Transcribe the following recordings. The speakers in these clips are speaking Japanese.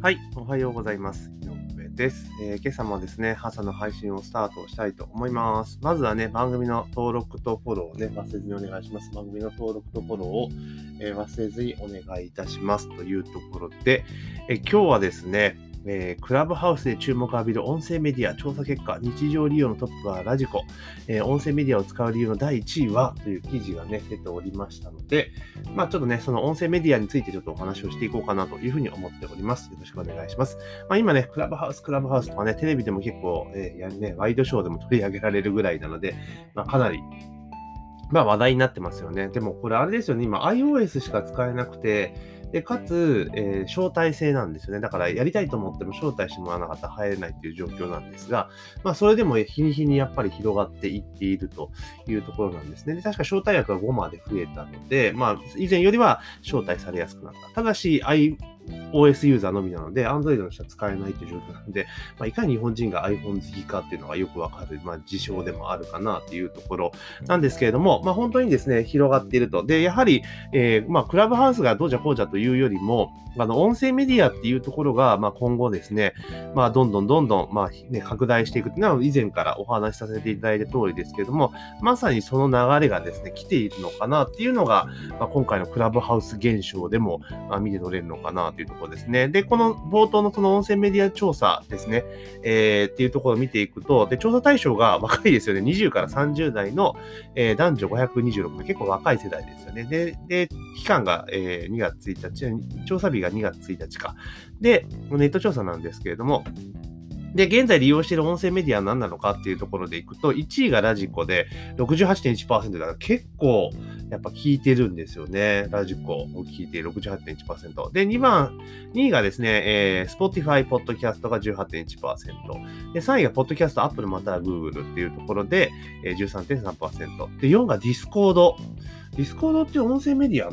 はい、おはようございます。井上です、えー、今朝もですね、朝の配信をスタートしたいと思います。まずはね、番組の登録とフォローをね、忘れずにお願いします。番組の登録とフォローを、えー、忘れずにお願いいたしますというところで、えー、今日はですね、えー、クラブハウスで注目を浴びる音声メディア調査結果、日常利用のトップはラジコ、えー、音声メディアを使う理由の第1位はという記事がね、出ておりましたので、まあちょっとね、その音声メディアについてちょっとお話をしていこうかなというふうに思っております。よろしくお願いします。まあ今ね、クラブハウス、クラブハウスとかね、テレビでも結構、えー、やね、ワイドショーでも取り上げられるぐらいなので、まあかなりまあ話題になってますよね。でもこれあれですよね、今 iOS しか使えなくて、で、かつ、えー、招待制なんですよね。だから、やりたいと思っても招待してもらわなかったら入れないっていう状況なんですが、まあ、それでも日に日にやっぱり広がっていっているというところなんですね。で確か招待枠が5まで増えたので、まあ、以前よりは招待されやすくなった。ただし、OS ユーザーのみなので、Android の人は使えないという状況なので、まあ、いかに日本人が iPhone 好きかっていうのがよくわかる、まあ、事象でもあるかなっていうところなんですけれども、まあ、本当にですね、広がっていると。で、やはり、えー、まあ、クラブハウスがどうじゃこうじゃというよりも、あの、音声メディアっていうところが、まあ、今後ですね、まあ、どんどんどんどん、まあ、ね、拡大していくっていうのは、以前からお話しさせていただいた通りですけれども、まさにその流れがですね、来ているのかなっていうのが、まあ、今回のクラブハウス現象でも、まあ、見て取れるのかなていうところですね。で、この冒頭のその音声メディア調査ですね、えー、っていうところを見ていくと、で、調査対象が若いですよね。20から30代の、えー、男女526名、結構若い世代ですよね。で、で期間が、えー、2月1日、調査日が2月1日か。で、ネット調査なんですけれども、で、現在利用している音声メディアは何なのかっていうところでいくと、1位がラジコで68.1%だから結構やっぱ聞いてるんですよね。ラジコを聞いて68.1%。で、2番、2位がですね、えー、Spotify Podcast が18.1%。で、3位が Podcast Apple または Google っていうところで、えー、13.3%。で、4が Discord。Discord って音声メディアっ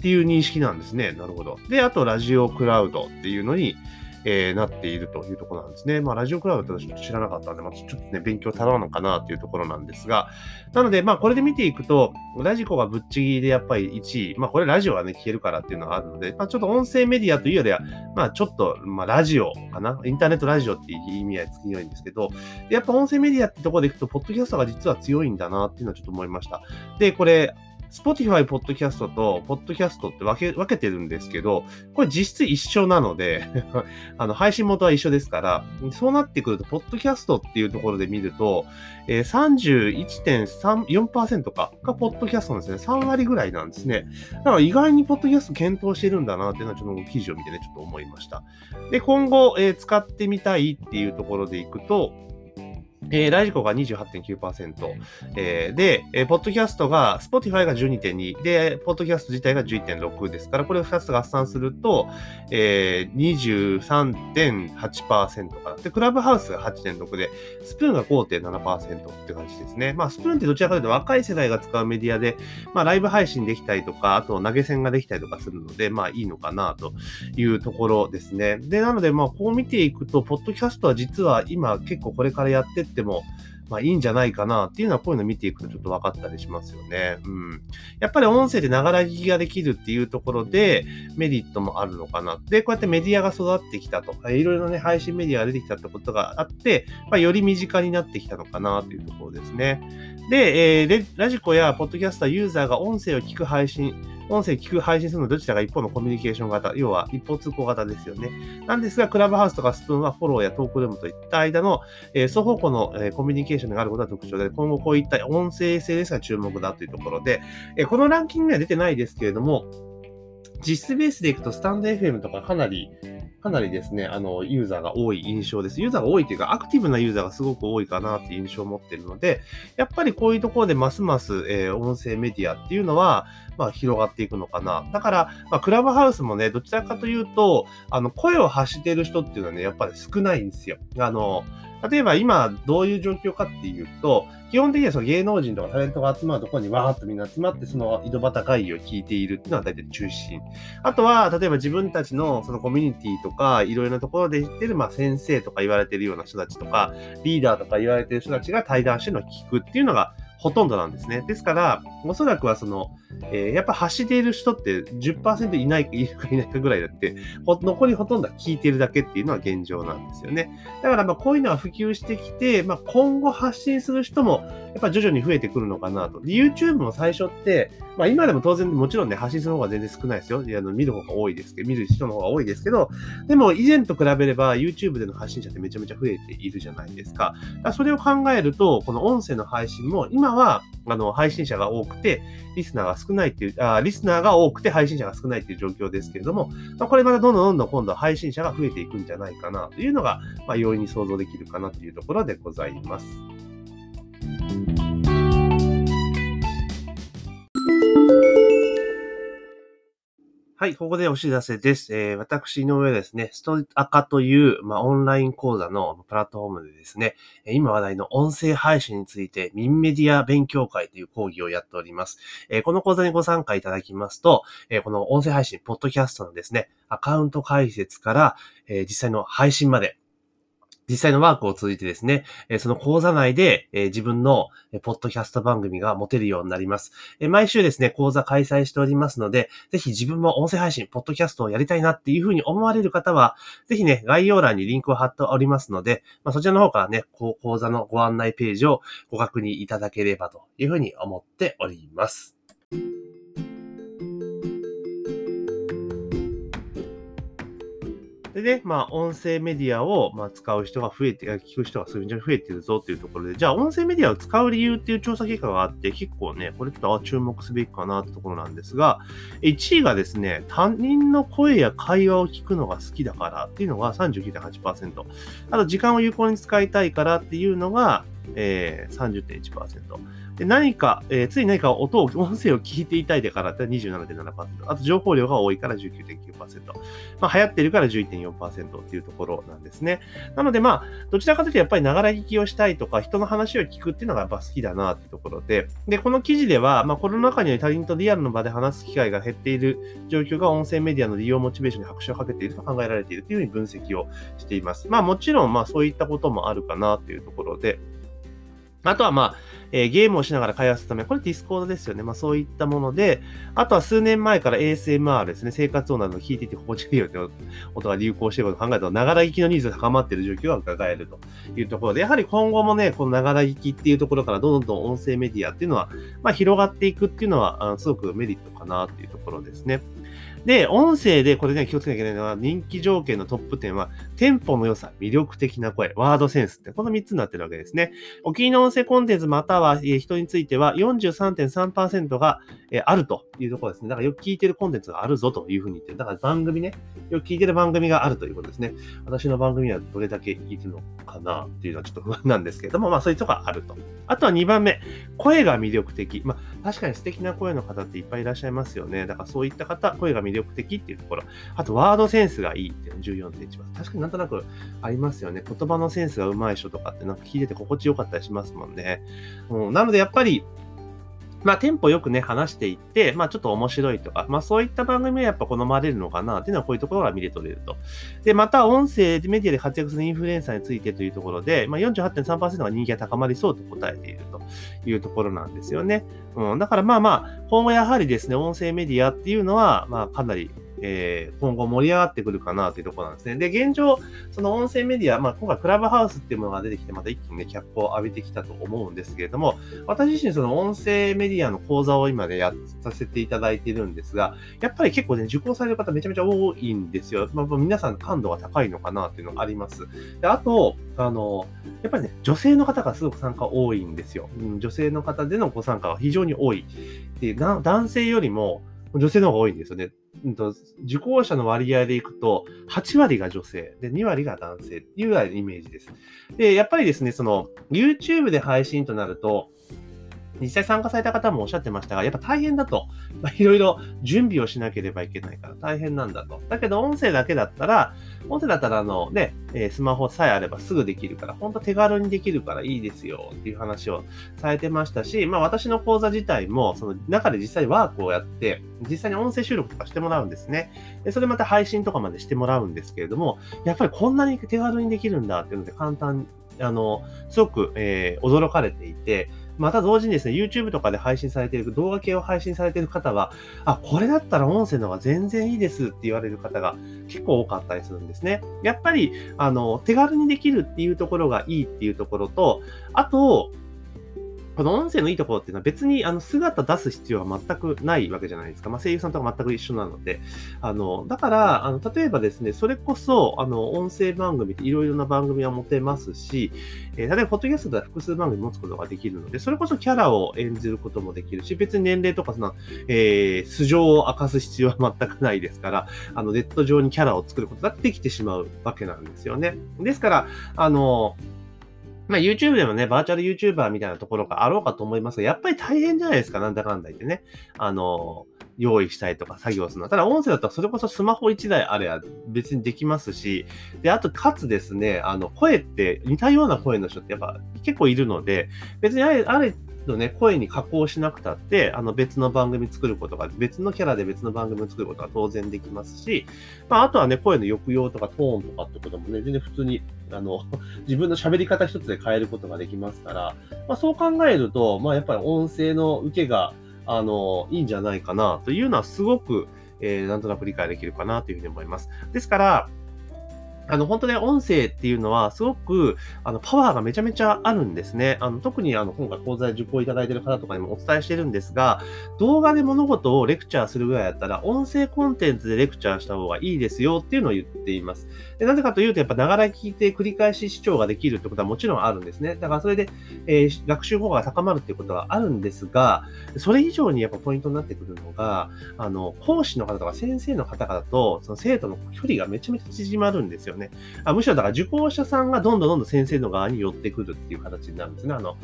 ていう認識なんですね。なるほど。で、あとラジオクラウドっていうのに、えー、なっているというところなんですね。まあ、ラジオクラウドってちょっと知らなかったんで、まあ、ちょっとね、勉強足らんのかなというところなんですが、なので、まあ、これで見ていくと、ラジコがぶっちぎりでやっぱり1位、まあ、これラジオがね、聞けるからっていうのがあるので、まあ、ちょっと音声メディアというよりは、まあ、ちょっと、まあ、ラジオかな、インターネットラジオっていう意味合いつきよいんですけど、やっぱ音声メディアってところでいくと、ポッドキャストが実は強いんだなっていうのはちょっと思いました。で、これ、Spotify ポッドキャストと、ポッドキャストって分け、分けてるんですけど、これ実質一緒なので あの、配信元は一緒ですから、そうなってくると、ポッドキャストっていうところで見ると、えー、31.4%か、がポッドキャストなんですね。3割ぐらいなんですね。だから意外にポッドキャスト検討してるんだなっていうのは、ちょっと記事を見てね、ちょっと思いました。で、今後、えー、使ってみたいっていうところでいくと、えー、ラジコが28.9%、えー、で、えー、ポッドキャストが、Spotify が12.2、で、ポッドキャスト自体が11.6ですから、これを2つ合算すると、えー、23.8%かな。で、クラブハウスが8.6で、スプーンが5.7%って感じですね。まあ、スプーンってどちらかというと若い世代が使うメディアで、まあ、ライブ配信できたりとか、あと投げ銭ができたりとかするので、まあ、いいのかなというところですね。で、なので、まあ、こう見ていくと、ポッドキャストは実は今結構これからやってっても、まあいいんじゃないかなっていうのはこういうの見ていくとちょっと分かったりしますよね。うん。やっぱり音声でながら聞きができるっていうところでメリットもあるのかな。で、こうやってメディアが育ってきたと。いろいろね、配信メディアが出てきたってことがあって、まあ、より身近になってきたのかなというところですね。で、えー、ラジコやポッドキャストはユーザーが音声を聞く配信、音声聞く配信するのどちらが一方のコミュニケーション型、要は一方通行型ですよね。なんですが、クラブハウスとかスプーンはフォローやトークルームといった間の、えー、双方向の、えー、コミュニケーションがあることが特徴で、今後こういった音声 SNS が注目だというところで、えー、このランキングには出てないですけれども、実質ベースでいくとスタンド FM とかかなりかなりですね、あの、ユーザーが多い印象です。ユーザーが多いというか、アクティブなユーザーがすごく多いかなっていう印象を持ってるので、やっぱりこういうところでますます、えー、音声メディアっていうのは、まあ、広がっていくのかな。だから、まあ、クラブハウスもね、どちらかというと、あの、声を発してる人っていうのはね、やっぱり少ないんですよ。あの、例えば今どういう状況かっていうと、基本的にはその芸能人とかタレントが集まるところにわーっとみんな集まって、その井戸端会議を聞いているっていうのは大体中心。あとは、例えば自分たちのそのコミュニティとか、いろいろなところで知ってる、まあ先生とか言われてるような人たちとか、リーダーとか言われてる人たちが対談してのを聞くっていうのがほとんどなんですね。ですから、おそらくはその、えー、やっぱ走っている人って10%いないかいかいないかぐらいだって、残りほとんどは聞いてるだけっていうのは現状なんですよね。だからまあこういうのは普及してきて、まあ、今後発信する人もやっぱ徐々に増えてくるのかなと。で、YouTube も最初って、まあ今でも当然もちろんね、発信する方が全然少ないですよ。あの見る方が多いですけど、見る人の方が多いですけど、でも以前と比べれば YouTube での発信者ってめちゃめちゃ増えているじゃないですか。かそれを考えると、この音声の配信も今はあの配信者が多くて、リスナーが少ないっていうあ、リスナーが多くて配信者が少ないっていう状況ですけれども、まあ、これまたどんどんどんどん今度は配信者が増えていくんじゃないかなというのが、まあ、容易に想像できるかなというところでございます。はい、ここでお知らせです。えー、私、の上ですね、ストリートアカという、まあ、オンライン講座のプラットフォームでですね、今話題の音声配信について、ミンメディア勉強会という講義をやっております。えー、この講座にご参加いただきますと、えー、この音声配信、ポッドキャストのですね、アカウント解説から、え実際の配信まで、実際のワークを通じてですね、その講座内で自分のポッドキャスト番組が持てるようになります。毎週ですね、講座開催しておりますので、ぜひ自分も音声配信、ポッドキャストをやりたいなっていうふうに思われる方は、ぜひね、概要欄にリンクを貼っておりますので、まあ、そちらの方からね、講座のご案内ページをご確認いただければというふうに思っております。でね、まあ、音声メディアを、まあ、使う人が増えて、聞く人がそういうに増えてるぞっていうところで、じゃあ、音声メディアを使う理由っていう調査結果があって、結構ね、これちょっと注目すべきかなってところなんですが、1位がですね、他人の声や会話を聞くのが好きだからっていうのが39.8%。あと、時間を有効に使いたいからっていうのが、えー、30.1%。で何か、えー、つい何か音を、音声を聞いていたいでからって27.7%。あと情報量が多いから19.9%。まあ流行ってるから11.4%っていうところなんですね。なのでまあ、どちらかというとやっぱりながら聞きをしたいとか、人の話を聞くっていうのがやっぱ好きだなっていうところで、で、この記事では、まあコロナ禍により他人とリアルの場で話す機会が減っている状況が音声メディアの利用モチベーションに拍車をかけていると考えられているというふうに分析をしています。まあもちろんまあそういったこともあるかなっていうところで、あとはまあ、えー、ゲームをしながら会話するため、これディスコードですよね。まあそういったもので、あとは数年前から ASMR ですね、生活音などを聞いていて心地いいよって音が流行していることを考えると、ながら聞きのニーズが高まっている状況が伺えるというところで、やはり今後もね、このながら聞きっていうところからどんどん音声メディアっていうのは、まあ広がっていくっていうのは、すごくメリットかなっていうところですね。で、音声でこれね、気をつけなきゃいけないのは、人気条件のトップ10は、テンポの良さ、魅力的な声、ワードセンスって、この3つになってるわけですね。お気に入りの音声コンテンツまたは人については43.3%があるというところですね。だからよく聞いてるコンテンツがあるぞというふうに言ってる。だから番組ね、よく聞いてる番組があるということですね。私の番組はどれだけいるのかなっていうのはちょっと不安なんですけども、まあそういうとこがあると。あとは2番目、声が魅力的。まあ確かに素敵な声の方っていっぱいいらっしゃいますよね。だからそういった方、声が魅力的っていうところ。あとワードセンスがいいっていうの14.1番。確かにとなくありますよね。言葉のセンスが上手い人とかってなんか聞いてて心地よかったりしますもんね。うん、なのでやっぱり、まあ、テンポよくね、話していって、まあ、ちょっと面白いとか、まあ、そういった番組はやっぱ好まれるのかなっていうのはこういうところが見れ取れると。で、また、音声メディアで活躍するインフルエンサーについてというところで、まあ、48.3%が人気が高まりそうと答えているというところなんですよね。うん、だからまあまあ、今後やはりですね、音声メディアっていうのは、まあ、かなりえー、今後盛り上がってくるかなというところなんですね。で、現状、その音声メディア、まあ、今回クラブハウスっていうものが出てきて、また一気にね、脚光を浴びてきたと思うんですけれども、私自身その音声メディアの講座を今、ね、やさせていただいているんですが、やっぱり結構ね、受講される方めちゃめちゃ多いんですよ。まあ、皆さん感度が高いのかなっていうのがあります。で、あと、あの、やっぱりね、女性の方がすごく参加多いんですよ。うん、女性の方でのご参加は非常に多い。で、男性よりも、女性の方が多いんですよね。うんと、受講者の割合でいくと、8割が女性、で、2割が男性っていうイメージです。で、やっぱりですね、その、YouTube で配信となると、実際参加された方もおっしゃってましたが、やっぱ大変だと。まあ、いろいろ準備をしなければいけないから大変なんだと。だけど音声だけだったら、音声だったらあのね、スマホさえあればすぐできるから、ほんと手軽にできるからいいですよっていう話をされてましたし、まあ私の講座自体も、その中で実際ワークをやって、実際に音声収録とかしてもらうんですね。で、それまた配信とかまでしてもらうんですけれども、やっぱりこんなに手軽にできるんだっていうので簡単あの、すごく、えー、驚かれていて、また同時にですね、YouTube とかで配信されている動画系を配信されている方は、あ、これだったら音声の方が全然いいですって言われる方が結構多かったりするんですね。やっぱり、あの、手軽にできるっていうところがいいっていうところと、あと、この音声のいいところっていうのは別にあの姿出す必要は全くないわけじゃないですか。まあ、声優さんとか全く一緒なので。あの、だから、あの、例えばですね、それこそ、あの、音声番組っていろいろな番組は持てますし、えー、例えば、ポッドキャストでは複数番組持つことができるので、それこそキャラを演じることもできるし、別に年齢とかその、えー、素性を明かす必要は全くないですから、あの、ネット上にキャラを作ることができてしまうわけなんですよね。ですから、あの、まあ YouTube でもね、バーチャル YouTuber みたいなところがあろうかと思いますが、やっぱり大変じゃないですか、なんだかんだ言ってね。あの、用意したいとか作業するのは。ただ音声だったらそれこそスマホ1台あれば別にできますし、で、あとかつですね、あの、声って似たような声の人ってやっぱ結構いるので、別にあれ、あれのね、声に加工しなくたって、あの別の番組作ることが、別のキャラで別の番組を作ることが当然できますし、まあ、あとはね、声の抑揚とかトーンとかってこともね、全然普通に、あの、自分の喋り方一つで変えることができますから、まあ、そう考えると、まあ、やっぱり音声の受けが、あの、いいんじゃないかなというのはすごく、えー、なんとなく理解できるかなというふうに思います。ですから、あの、本当ね、音声っていうのは、すごく、あの、パワーがめちゃめちゃあるんですね。あの、特に、あの、今回講座で受講いただいている方とかにもお伝えしてるんですが、動画で物事をレクチャーするぐらいだったら、音声コンテンツでレクチャーした方がいいですよっていうのを言っています。でなぜかというと、やっぱ、ながら聞いて繰り返し視聴ができるってことはもちろんあるんですね。だから、それで、えー、学習法が高まるっていうことはあるんですが、それ以上にやっぱポイントになってくるのが、あの、講師の方とか先生の方々と、その生徒の距離がめちゃめちゃ縮まるんですよね。あむしろだから受講者さんがどんどんどんどん先生の側に寄ってくるっていう形になるんですね。あの、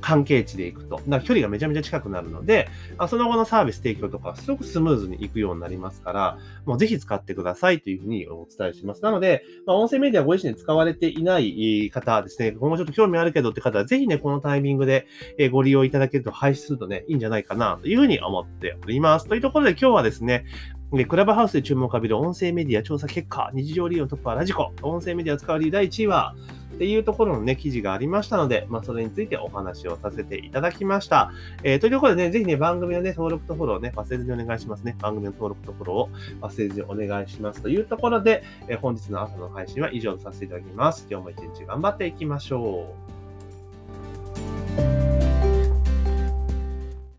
関係値でいくと。だから距離がめちゃめちゃ近くなるので、あその後のサービス提供とかすごくスムーズにいくようになりますから、もうぜひ使ってくださいというふうにお伝えします。なので、まあ、音声メディアご自身で使われていない方ですね、今後ちょっと興味あるけどって方は、ぜひね、このタイミングでご利用いただけると配信するとね、いいんじゃないかなというふうに思っております。というところで今日はですね、クラブハウスで注目を浴びる音声メディア調査結果、日常利用トップはラジコ、音声メディアを使う理由第1位は、っていうところのね、記事がありましたので、まあ、それについてお話をさせていただきました。えー、というところでね、ぜひね、番組のね、登録とフォローね、忘れずにお願いしますね。番組の登録とフォローを忘れずにお願いします。というところで、えー、本日の朝の配信は以上とさせていただきます。今日も一日頑張っていきましょう。